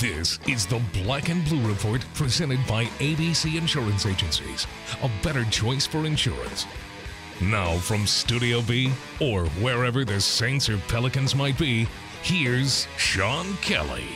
This is the Black and Blue Report presented by ABC Insurance Agencies. A better choice for insurance. Now, from Studio B or wherever the Saints or Pelicans might be, here's Sean Kelly.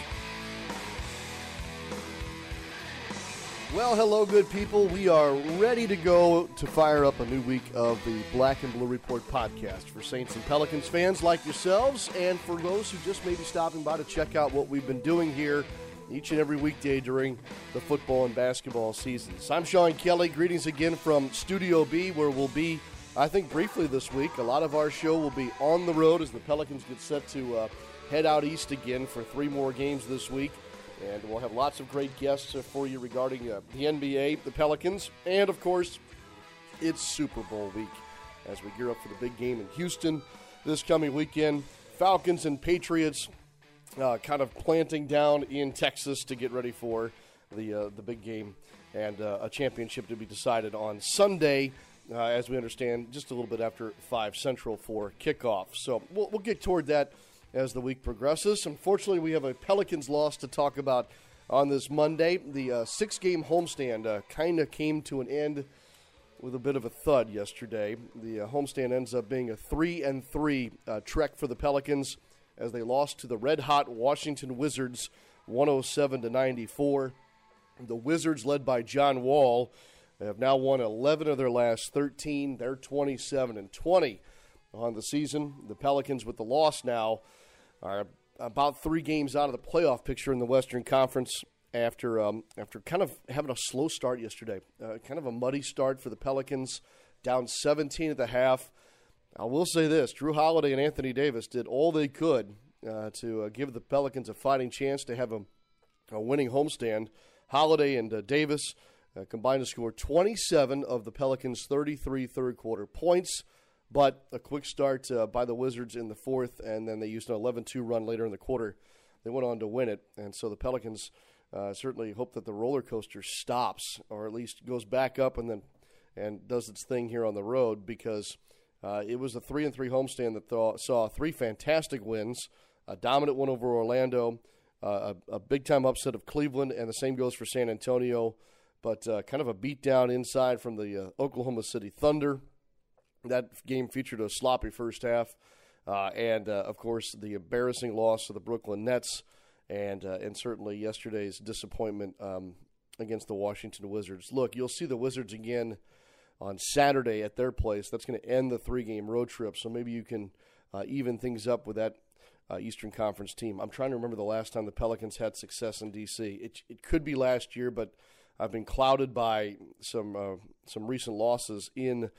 Well, hello, good people. We are ready to go to fire up a new week of the Black and Blue Report podcast for Saints and Pelicans fans like yourselves, and for those who just may be stopping by to check out what we've been doing here each and every weekday during the football and basketball seasons. I'm Sean Kelly. Greetings again from Studio B, where we'll be, I think, briefly this week. A lot of our show will be on the road as the Pelicans get set to uh, head out east again for three more games this week. And we'll have lots of great guests uh, for you regarding uh, the NBA, the Pelicans, and of course, it's Super Bowl week as we gear up for the big game in Houston this coming weekend. Falcons and Patriots uh, kind of planting down in Texas to get ready for the uh, the big game and uh, a championship to be decided on Sunday. Uh, as we understand, just a little bit after 5 Central for kickoff. So we'll, we'll get toward that as the week progresses. Unfortunately, we have a Pelicans loss to talk about on this Monday. The uh, six game homestand uh, kind of came to an end with a bit of a thud yesterday. The uh, homestand ends up being a 3 and 3 uh, trek for the Pelicans as they lost to the red hot Washington Wizards 107 to 94. The Wizards, led by John Wall, have now won 11 of their last 13. They're 27 and 20 on the season. The Pelicans, with the loss now, are about three games out of the playoff picture in the Western Conference after um, after kind of having a slow start yesterday. Uh, kind of a muddy start for the Pelicans, down 17 at the half. I will say this: Jrue Holiday and Anthony Davis did all they could uh, to uh, give the Pelicans a fighting chance to have a, a winning homestand. Holiday and uh, Davis uh, combined to score 27 of the Pelicans' 33 third quarter points. But a quick start uh, by the Wizards in the fourth, and then they used an 11 2 run later in the quarter. They went on to win it. And so the Pelicans uh, certainly hope that the roller coaster stops, or at least goes back up and then and does its thing here on the road because uh, it was a 3 and 3 homestand that th- saw three fantastic wins a dominant one over Orlando, uh, a, a big time upset of Cleveland, and the same goes for San Antonio. But uh, kind of a beatdown inside from the uh, Oklahoma City Thunder that game featured a sloppy first half, uh, and uh, of course the embarrassing loss to the Brooklyn Nets, and uh, and certainly yesterday's disappointment um, against the Washington Wizards. Look, you'll see the Wizards again on Saturday at their place. That's going to end the three-game road trip, so maybe you can uh, even things up with that. Uh, Eastern Conference team. I'm trying to remember the last time the Pelicans had success in DC. It, it could be last year, but I've been clouded by some uh, some recent losses in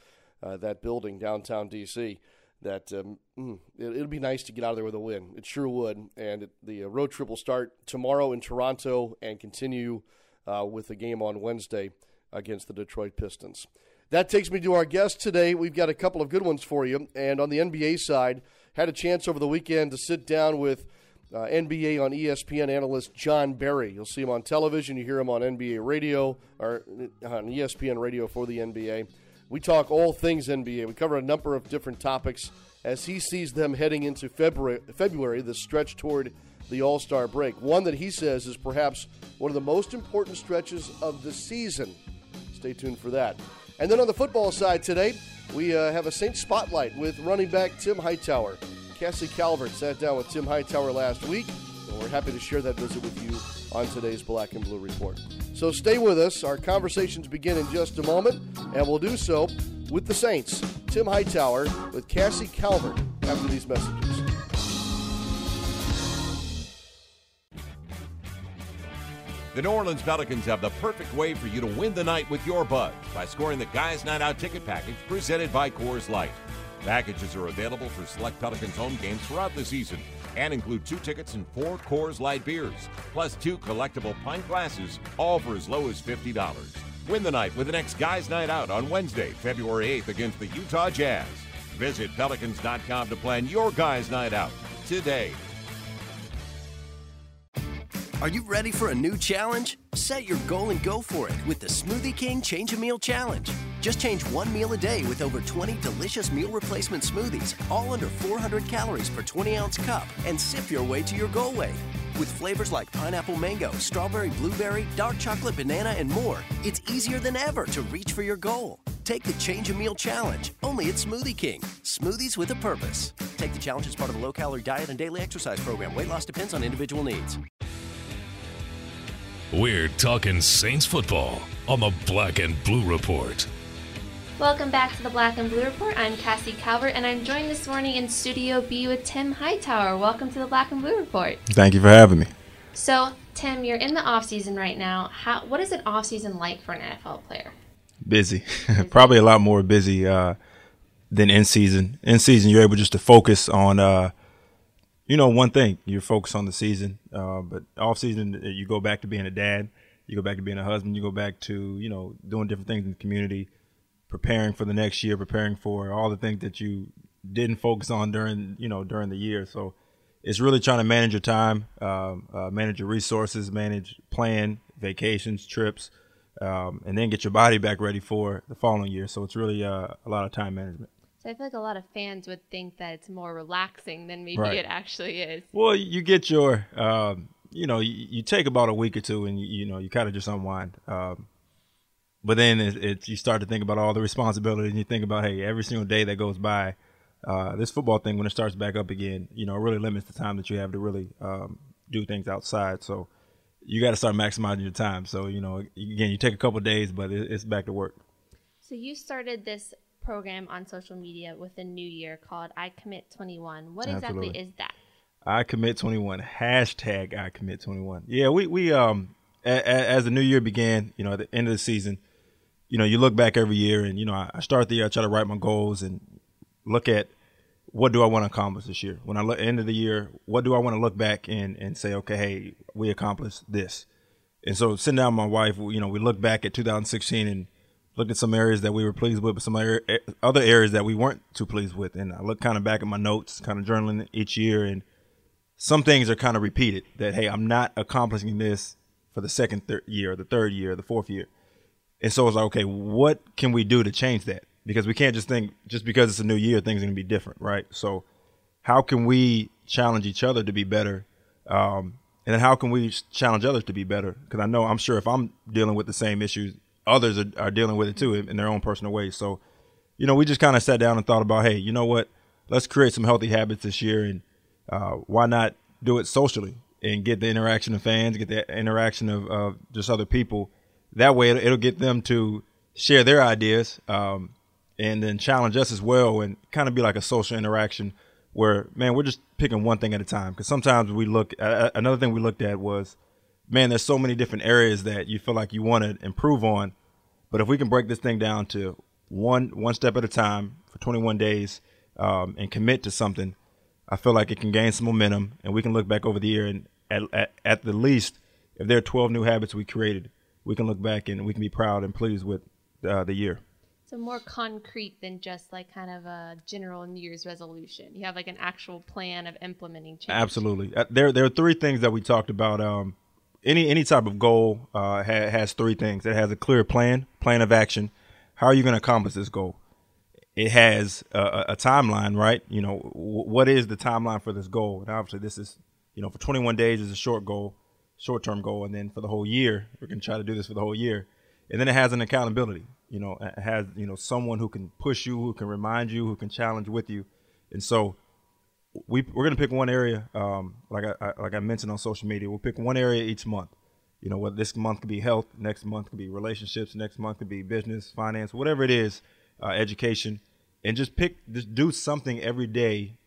uh, that building downtown DC. That um, mm, it, will be nice to get out of there with a win. It sure would. And it, the uh, road trip will start tomorrow in Toronto and continue uh, with the game on Wednesday against the Detroit Pistons. That takes me to our guest today. We've got a couple of good ones for you. And on the NBA side, had a chance over the weekend to sit down with uh, NBA on ESPN analyst Jon Barry. You'll see him on television. You hear him on NBA radio or uh, on ESPN radio for the NBA. We talk all things NBA. We cover a number of different topics as he sees them heading into February, February the stretch toward the All Star break. One that he says is perhaps one of the most important stretches of the season. Stay tuned for that. And then on the football side today, we uh, have a Saint Spotlight with running back Tim Hightower. Cassie Calvert sat down with Tim Hightower last week, and we're happy to share that visit with you on today's Black and Blue Report. So stay with us. Our conversations begin in just a moment, and we'll do so with the Saints. Tim Hightower with Cassie Calvert after these messages. The New Orleans Pelicans have the perfect way for you to win the night with your buzz by scoring the Guys Night Out ticket package presented by Coors Light. Packages are available for select Pelicans home games throughout the season and include two tickets and four Coors Light beers, plus two collectible pint glasses, all for as low as $50. Win the night with the next Guys Night Out on Wednesday, February 8th against the Utah Jazz. Visit Pelicans.com to plan your Guys Night Out today. Are you ready for a new challenge? Set your goal and go for it with the Smoothie King Change a Meal Challenge. Just change one meal a day with over 20 delicious meal replacement smoothies, all under 400 calories per 20 ounce cup, and sip your way to your goal weight. With flavors like pineapple mango, strawberry blueberry, dark chocolate banana, and more, it's easier than ever to reach for your goal. Take the Change a Meal Challenge, only at Smoothie King. Smoothies with a purpose. Take the challenge as part of a low calorie diet and daily exercise program. Weight loss depends on individual needs. We're talking Saints football on the Black and Blue Report. Welcome back to the Black and Blue Report. I'm Cassie Calvert, and I'm joined this morning in Studio B with Tim Hightower. Welcome to the Black and Blue Report. Thank you for having me. So, Tim, you're in the off season right now. How what is an off season like for an NFL player? Busy, probably a lot more busy uh, than in season. In season, you're able just to focus on, uh, you know, one thing. You're focused on the season, uh, but off season, you go back to being a dad. You go back to being a husband. You go back to you know doing different things in the community preparing for the next year, preparing for all the things that you didn't focus on during you know during the year. So it's really trying to manage your time, um, uh, manage your resources, manage plan vacations, trips, um, and then get your body back ready for the following year. So it's really uh, a lot of time management. So I feel like a lot of fans would think that it's more relaxing than maybe Right. it actually is. Well, you get your, um, you know, you, you take about a week or two, and you, you know, you kind of just unwind. Um, but then it, it, you start to think about all the responsibility, and you think about, hey, every single day that goes by, uh, this football thing when it starts back up again, you know, it really limits the time that you have to really um, do things outside. So you got to start maximizing your time. So you know, again, you take a couple days, but it, it's back to work. So you started this program on social media with a new year called I Commit 21. What exactly Absolutely. is that? I commit 21. Hashtag I commit 21. Yeah, we we um a, a, as the new year began, you know, at the end of the season, you know, you look back every year, and you know, I, start the year, I try to write my goals and look at what do I want to accomplish this year. When I look end of the year, what do I want to look back and and say, okay, hey, we accomplished this. And so sitting down with my wife, you know, we look back at 2016 and looked at some areas that we were pleased with, but some other eh, other areas that we weren't too pleased with. And I look kind of back at my notes, kind of journaling each year, and some things are kind of repeated. That hey, I'm not accomplishing this for the second thir- year, the third year, or the fourth year. And so it's like, okay, what can we do to change that? Because we can't just think just because it's a new year, things are gonna be different, right? So how can we challenge each other to be better? Um, and then how can we challenge others to be better? Because I know I'm sure if I'm dealing with the same issues, others are, are dealing with it too in, their own personal ways. So, you know, we just kind of sat down and thought about, hey, you know what? Let's create some healthy habits this year, and uh, why not do it socially and get the interaction of fans, get the interaction of, of just other people. That way, it'll, it'll get them to share their ideas um, and then challenge us as well, and kind of be like a social interaction where, man, we're just picking one thing at a time. Because sometimes we look. Uh, another thing we looked at was, man, there's so many different areas that you feel like you want to improve on, but if we can break this thing down to one one step at a time for 21 days um, and commit to something, I feel like it can gain some momentum, and we can look back over the year and at, at, at the least, if there are 12 new habits we created, we can look back and we can be proud and pleased with uh, the year. So more concrete than just like kind of a general New Year's resolution. You have like an actual plan of implementing change. Absolutely. Uh, There, there are three things that we talked about. Um, any any type of goal uh, ha- has three things. It has a clear plan, plan of action. How are you going to accomplish this goal? It has a, a- a timeline, right? You know, w- what is the timeline for this goal? And obviously, this is, you know, for 21 days is a short goal, short term goal, and then for the whole year, we're going to try to do this for the whole year. And then it has an accountability. You know, it has you know someone who can push you, who can remind you, who can challenge with you, and so we we're gonna pick one area. Um, like I, I like I mentioned on social media, we'll pick one area each month. You know, what this month could be health, next month could be relationships, next month could be business, finance, whatever it is, uh, education, and just pick, just do something every day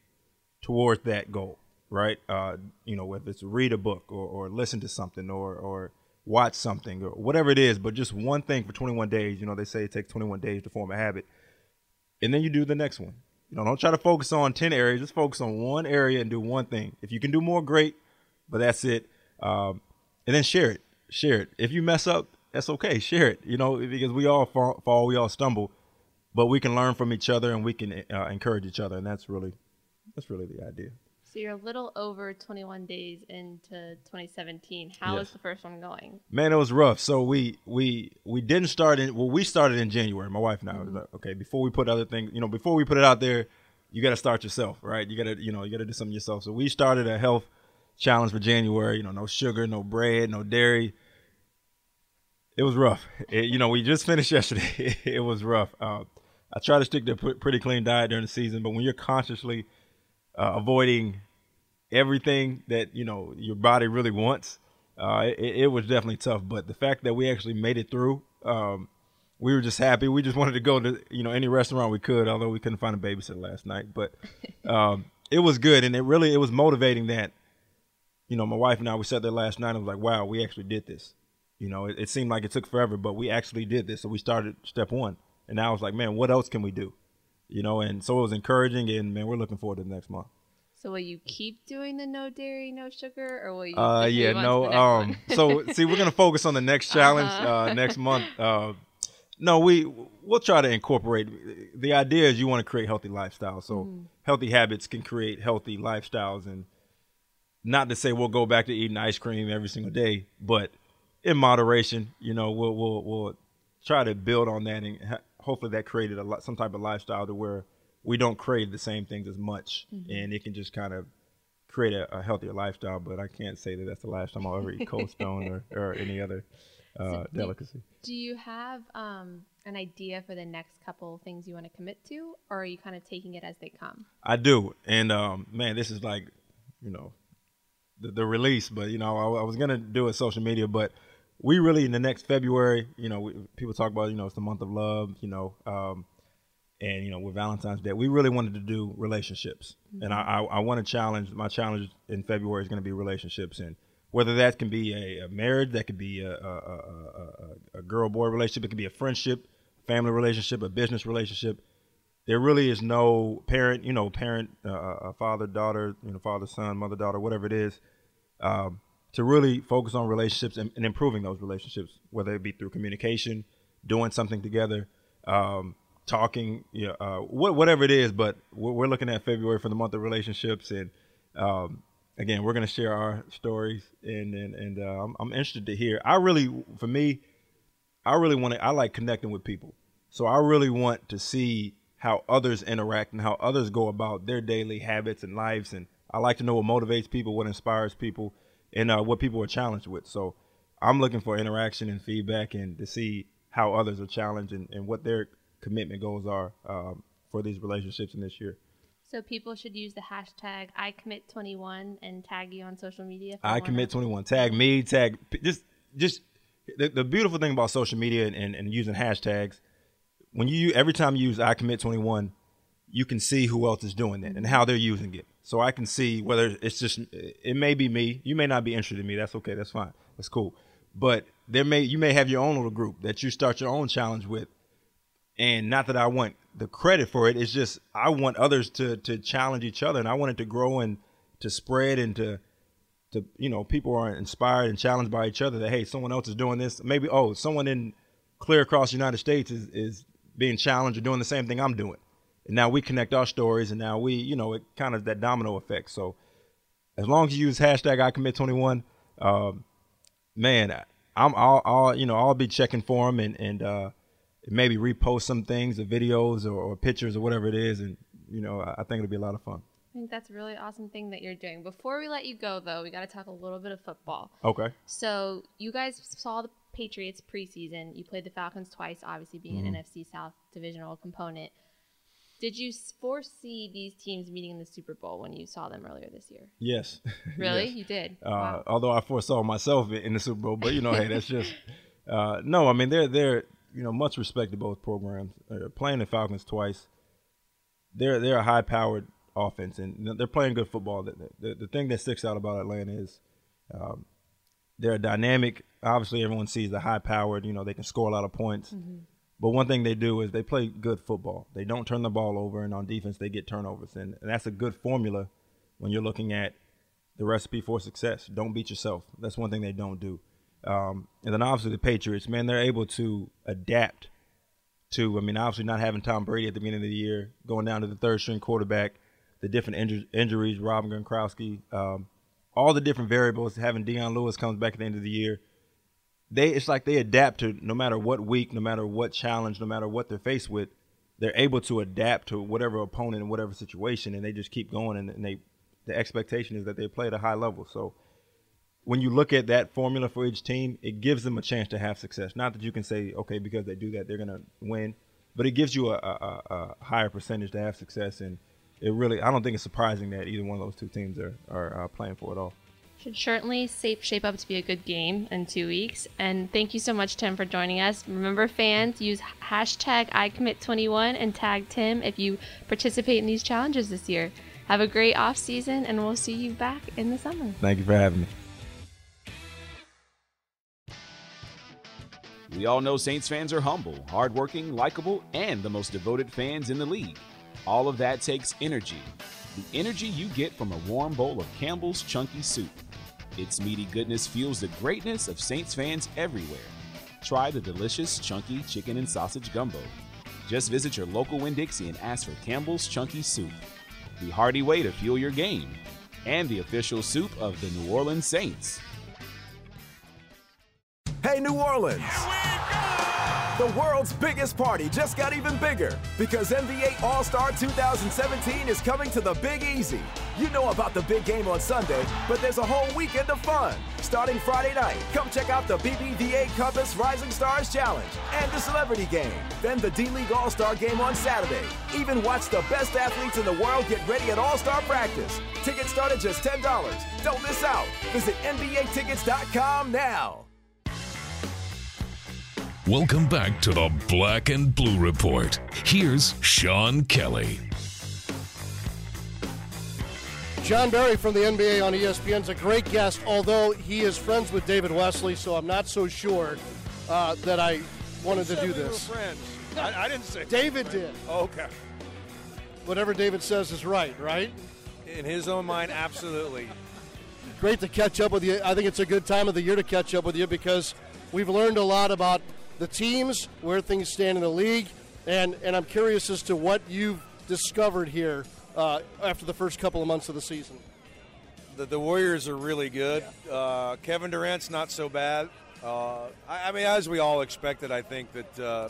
towards that goal, right? Uh, you know, whether it's read a book or, or listen to something or or watch something or whatever it is, but just one thing for 21 days. You know, they say it takes 21 days to form a habit, and then you do the next one. You know, don't try to focus on 10 areas. Just focus on one area and do one thing. If you can do more, great, but that's it. Um, and then share it. Share it. If you mess up, that's okay. Share it. You know, because we all fall, fall we all stumble, but we can learn from each other and we can uh, encourage each other, and that's really, that's really the idea. So you're a little over 21 days into 2017. How is Yes. the first one going? Man, it was rough. So we we we didn't start in well, we started in January. My wife and I Mm-hmm. was like, okay, before we put other things, you know, before we put it out there, you got to start yourself, right? You got to you know you got to do something yourself. So we started a health challenge for January. You know, no sugar, no bread, no dairy. It was rough. It, you know, we just finished yesterday. it was rough. Uh, I try to stick to a pretty clean diet during the season, but when you're consciously uh, avoiding everything that you know your body really wants, uh, it, it, was definitely tough. But the fact that we actually made it through, um, we were just happy. We just wanted to go to you know any restaurant we could, although we couldn't find a babysitter last night. But um, it was good, and it really it was motivating that you know my wife and I we sat there last night and was like, wow, we actually did this. You know, it, it seemed like it took forever, but we actually did this. So we started step one, and now I was like, man, what else can we do? You know, and so it was encouraging, and man, we're looking forward to the next month. So will you keep doing the no dairy, no sugar, or will you? Uh, yeah, no. Um, so see, we're gonna focus on the next challenge uh-huh. uh, next month. Uh, no, we we'll try to incorporate. The idea is you want to create healthy lifestyles. So mm-hmm. healthy habits can create healthy lifestyles, and not to say we'll go back to eating ice cream every single day, but in moderation. You know, we'll we'll we'll try to build on that, and ha- hopefully that created a lot, some type of lifestyle to where we don't crave the same things as much, mm-hmm. and it can just kind of create a, a, healthier lifestyle. But I can't say that that's the last time I'll ever eat Cold Stone or, or any other uh, so delicacy. Do you have um, an idea for the next couple things you want to commit to, or are you kind of taking it as they come? I do, and um, man, this is like, you know, the, the release. But you know, I, I, was gonna do it social media, but we really in the next February, you know, we, people talk about, you know, it's the month of love, you know. Um, and you know with Valentine's Day, we really wanted to do relationships, mm-hmm. and I, I, I want to challenge. My challenge in February is going to be relationships, and whether that can be a, a marriage, that could be a, a, a girl boy relationship, it could be a friendship, family relationship, a business relationship. There really is no parent, you know, parent, uh, uh father, daughter, you know, father, son, mother, daughter, whatever it is, um, to really focus on relationships and, and, improving those relationships, whether it be through communication, doing something together. Um, talking, you know, uh, whatever it is. But we're looking at February for the month of relationships, and um, again, we're going to share our stories, and and, and uh, I'm, I'm, interested to hear. I really, for me, I really want to. I like connecting with people, so I really want to see how others interact and how others go about their daily habits and lives, and I like to know what motivates people, what inspires people, and uh, what people are challenged with. So I'm looking for interaction and feedback, and to see how others are challenged and, and what they're commitment goals are um, for these relationships in this year. So people should use the hashtag I commit 21 and tag you on social media. I commit 21. Tag me. Tag just just the, the beautiful thing about social media and, and, and using hashtags when you every time you use I commit 21, you can see who else is doing that and how they're using it. So I can see whether it's just it may be me. You may not be interested in me. That's okay. That's fine. That's cool. But there may you may have your own little group that you start your own challenge with and not that I want the credit for it. It's just I want others to to challenge each other, and I want it to grow and to spread and to to you know people are inspired and challenged by each other that hey someone else is doing this maybe oh someone in clear across the United States is is being challenged or doing the same thing I'm doing, and now we connect our stories and now we you know it kind of that domino effect. So as long as you use hashtag I commit 21, um, man, I'm I'll, I'll you know I'll be checking for them and and uh, maybe repost some things, or videos, or, or pictures, or whatever it is, and you know, I, I think it'll be a lot of fun. I think that's a really awesome thing that you're doing. Before we let you go, though, we got to talk a little bit of football. Okay. So you guys saw the Patriots preseason. You played the Falcons twice, obviously being mm-hmm. an NFC South divisional component. Did you foresee these teams meeting in the Super Bowl when you saw them earlier this year? Yes. Really? yes. You did? Uh, wow. Although I foresaw myself in the Super Bowl, but you know, hey, that's just uh, no. I mean, they're they're you know, much respect to both programs. Uh, playing the Falcons twice, they're they're a high powered offense and they're playing good football. The, the, the thing that sticks out about Atlanta is um, they're a dynamic. Obviously, everyone sees the high powered. You know, they can score a lot of points. Mm-hmm. But one thing they do is they play good football. They don't turn the ball over, and on defense they get turnovers, and, that's a good formula when you're looking at the recipe for success. Don't beat yourself. That's one thing they don't do. Um, and then obviously the Patriots, man, they're able to adapt to, I mean, obviously not having Tom Brady at the beginning of the year, going down to the third string quarterback, the different inju- injuries, Robin Gronkowski, um, all the different variables, having Dion Lewis comes back at the end of the year. They, it's like they adapt to no matter what week, no matter what challenge, no matter what they're faced with, they're able to adapt to whatever opponent and whatever situation, and they just keep going and, and they the expectation is that they play at a high level. So when you look at that formula for each team, it gives them a chance to have success. Not that you can say, okay, because they do that, they're to win, but it gives you a, a, a, higher percentage to have success. And it really, I don't think it's surprising that either one of those two teams are, are uh, playing for it all. Should certainly shape up to be a good game in two weeks. And thank you so much, Tim, for joining us. Remember, fans, use hashtag ICommit21 and tag Tim if you participate in these challenges this year. Have a great off season, and we'll see you back in the summer. Thank you for having me. We all know Saints fans are humble, hardworking, likable, and the most devoted fans in the league. All of that takes energy. The energy you get from a warm bowl of Campbell's Chunky Soup. Its meaty goodness fuels the greatness of Saints fans everywhere. Try the delicious Chunky Chicken and Sausage Gumbo. Just visit your local Winn Dixie and ask for Campbell's Chunky Soup. The hearty way to fuel your game. And the official soup of the New Orleans Saints. Hey, New Orleans! The world's biggest party just got even bigger because NBA All Star 2017 is coming to the Big Easy. You know about the big game on Sunday, but there's a whole weekend of fun. Starting Friday night, come check out the BBVA Compass Rising Stars Challenge and the Celebrity Game. Then the D League All Star Game on Saturday. Even watch the best athletes in the world get ready at All Star practice. Tickets start at just $10. Don't miss out. Visit NBATickets.com now. Welcome back to the Black and Blue Report. Here's Sean Kelly. Jon Barry from the NBA on ESPN is a great guest, although he is friends with David Wesley, so I'm not so sure uh, that I wanted to do this. friends. I, I, didn't say David did. Oh, okay. Whatever David says is right, right? In his own mind, absolutely. Great to catch up with you. I think it's a good time of the year to catch up with you because we've learned a lot about the teams, where things stand in the league, and, and I'm curious as to what you've discovered here uh, after the first couple of months of the season. The, the Warriors are really good. Uh, Kevin Durant's not so bad. Uh, I, I, mean, as we all expected, I think that uh,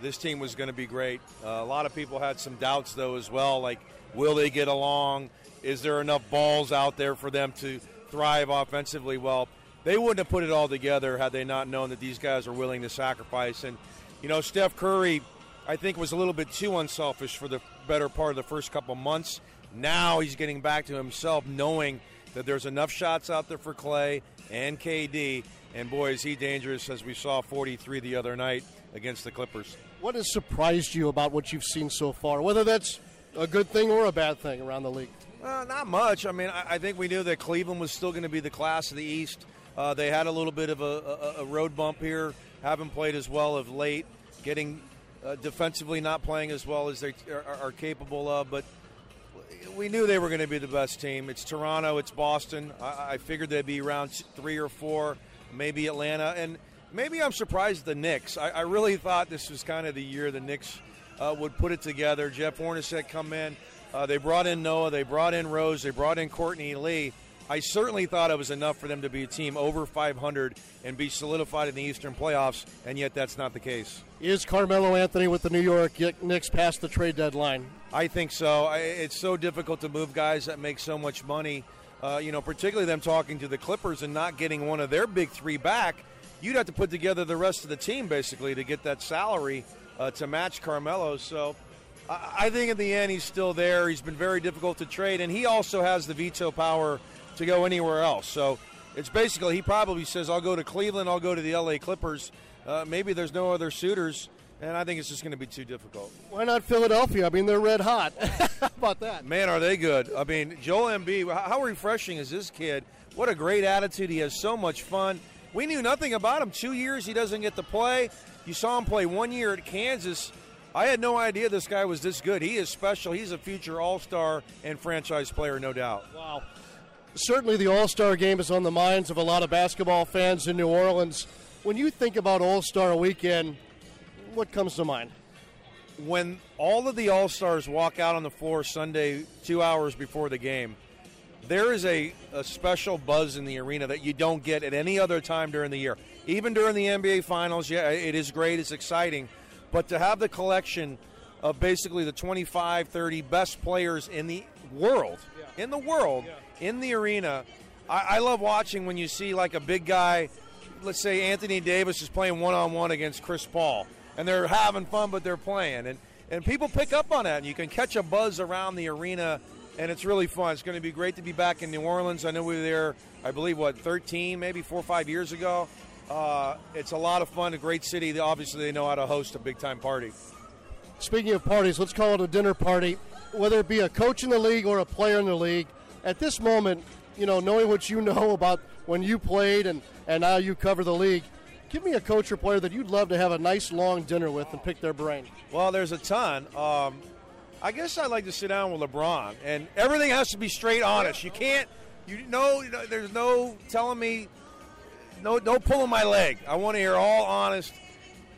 this team was going to be great. Uh, a lot of people had some doubts, though, as well. Like, will they get along? Is there enough balls out there for them to thrive offensively? Well, they wouldn't have put it all together had they not known that these guys are willing to sacrifice. And, you know, Steph Curry, I think, was a little bit too unselfish for the better part of the first couple months. Now he's getting back to himself, knowing that there's enough shots out there for Clay and KD. And boy, is he dangerous, as we saw 43 the other night against the Clippers. What has surprised you about what you've seen so far, whether that's a good thing or a bad thing around the league? Uh, not much. I mean, I, I think we knew that Cleveland was still going to be the class of the East. Uh, they had a little bit of a, a, a, road bump here. Haven't played as well of late. Getting uh, defensively not playing as well as they are, are, capable of. But we knew they were going to be the best team. It's Toronto. It's Boston. I, I figured they'd be around three or four, maybe Atlanta, and maybe I'm surprised the Knicks. I, I really thought this was kind of the year the Knicks uh, would put it together. Jeff Hornacek come in. Uh, they brought in Noah. They brought in Rose. They brought in Courtney Lee. I certainly thought it was enough for them to be a team over 500 and be solidified in the Eastern playoffs, and yet that's not the case. Is Carmelo Anthony with the New York Knicks past the trade deadline? I think so. I, it's so difficult to move guys that make so much money. Uh, you know, particularly them talking to the Clippers and not getting one of their big three back. You'd have to put together the rest of the team basically to get that salary uh, to match Carmelo. So I, I think in the end he's still there. He's been very difficult to trade, and he also has the veto power to go anywhere else. So it's basically he probably says, "I'll go to Cleveland. I'll go to the L.A. Clippers. Uh, maybe there's no other suitors." And I think it's just going to be too difficult. Why not Philadelphia? I mean, they're red hot. how about that? Man, are they good? I mean, Joel Embiid, how refreshing is this kid? What a great attitude. He has so much fun. We knew nothing about him. Two years he doesn't get to play. You saw him play one year at Kansas. I had no idea this guy was this good. He is special. He's a future All Star and franchise player, no doubt. Wow certainly the All Star game is on the minds of a lot of basketball fans in New Orleans. When you think about All Star weekend, what comes to mind? When all of the All Stars walk out on the floor Sunday, two hours before the game, there is a, a special buzz in the arena that you don't get at any other time during the year. Even during the NBA Finals, yeah, it is great, it's exciting. But to have the collection of basically the 25, 30 best players in the world in the world in the arena. I, I love watching when you see like a big guy, let's say Anthony Davis is playing one on one against Chris Paul, and they're having fun, but they're playing, and and people pick up on that, and you can catch a buzz around the arena, and it's really fun. It's going to be great to be back in New Orleans. I know we were there, I believe, what 13, maybe four or five years ago. Uh, it's a lot of fun. A great city. Obviously, they know how to host a big time party. Speaking of parties, let's call it a dinner party. Whether it be a coach in the league or a player in the league, at this moment, you know, knowing what you know about when you played and, and now you cover the league, give me a coach or player that you'd love to have a nice long dinner with and pick their brain. Well, there's a ton. Um, I guess I'd like to sit down with LeBron, and everything has to be straight honest. You can't, you know, there's no telling me, no, no pulling my leg. I want to hear all honest.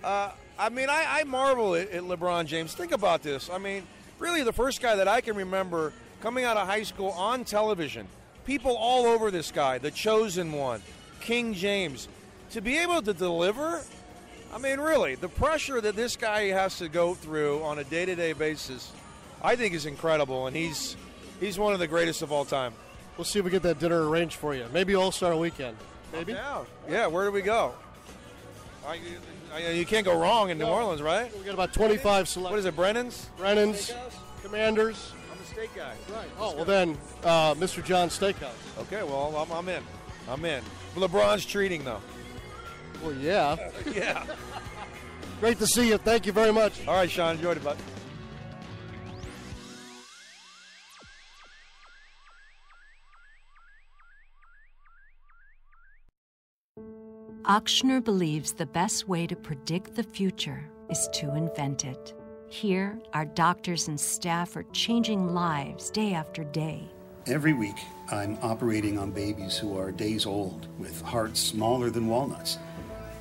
Uh, I mean, I, I marvel at, at LeBron James. Think about this. I mean, really, the first guy that I can remember coming out of high school on television, people all over this guy, the chosen one, King James, to be able to deliver. I mean, really, the pressure that this guy has to go through on a day-to-day basis, I think is incredible, and he's he's one of the greatest of all time. We'll see if we get that dinner arranged for you. Maybe All Star Weekend. Maybe. Yeah. Yeah. Where do we go? I, I, you can't go wrong in New No. Orleans, right? We got about 25 select. What is it, Brennan's? Brennan's, Commander's. I'm a steak guy. Right. Oh, well then, uh, Mr. John Steakhouse. Okay, well, I'm, I'm in. I'm in. LeBron's treating, though. Well, yeah. yeah. Great to see you. Thank you very much. All right, Sean, enjoyed it, bud. Ochsner believes the best way to predict the future is to invent it. Here, our doctors and staff are changing lives day after day. Every week, I'm operating on babies who are days old with hearts smaller than walnuts.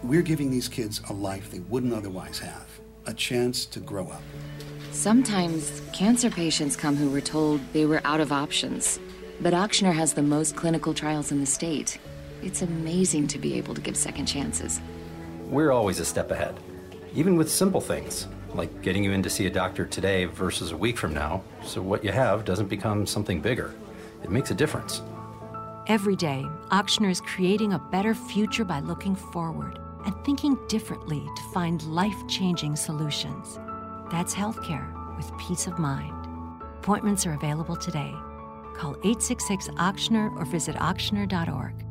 We're giving these kids a life they wouldn't otherwise have, a chance to grow up. Sometimes cancer patients come who were told they were out of options. But Ochsner has the most clinical trials in the state. It's amazing to be able to give second chances. We're always a step ahead, even with simple things like getting you in to see a doctor today versus a week from now, so what you have doesn't become something bigger. It makes a difference. Every day, Ochsner is creating a better future by looking forward and thinking differently to find life changing solutions. That's healthcare with peace of mind. Appointments are available today. Call 866 Ochsner or visit ochsner.org.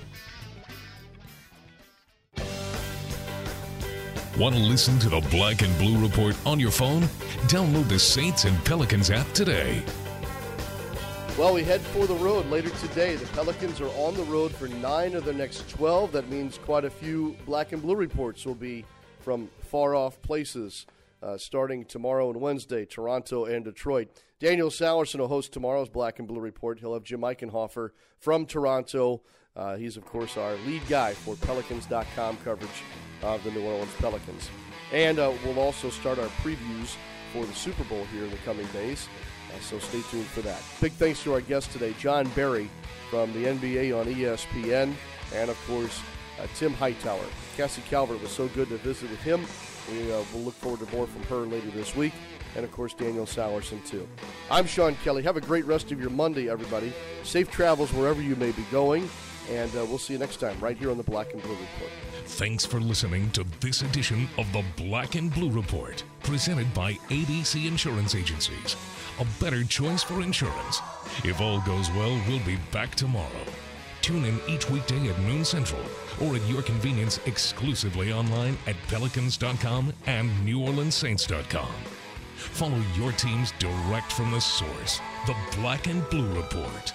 Want to listen to the Black and Blue Report on your phone? Download the Saints and Pelicans app today. Well, we head for the road later today. The Pelicans are on the road for nine of the next 12. That means quite a few black and blue reports will be from far off places uh, starting tomorrow and Wednesday, Toronto and Detroit. Daniel Sallerson will host tomorrow's Black and Blue Report. He'll have Jim Eichenhofer from Toronto. Uh, he's, of course, our lead guy for Pelicans.com coverage of the New Orleans Pelicans. And uh, we'll also start our previews for the Super Bowl here in the coming days. Uh, so stay tuned for that. Big thanks to our guest today, Jon Barry from the NBA on ESPN, and of course, uh, Tim Hightower. Cassie Calvert was so good to visit with him. We uh, will look forward to more from her later this week. And of course, Daniel Sallerson, too. I'm Sean Kelly. Have a great rest of your Monday, everybody. Safe travels wherever you may be going. And uh, we'll see you next time right here on the Black and Blue Report. Thanks for listening to this edition of the Black and Blue Report, presented by ABC Insurance Agencies. A better choice for insurance. If all goes well, we'll be back tomorrow. Tune in each weekday at noon central or at your convenience exclusively online at pelicans.com and neworleanssaints.com. Follow your teams direct from the source, the Black and Blue Report.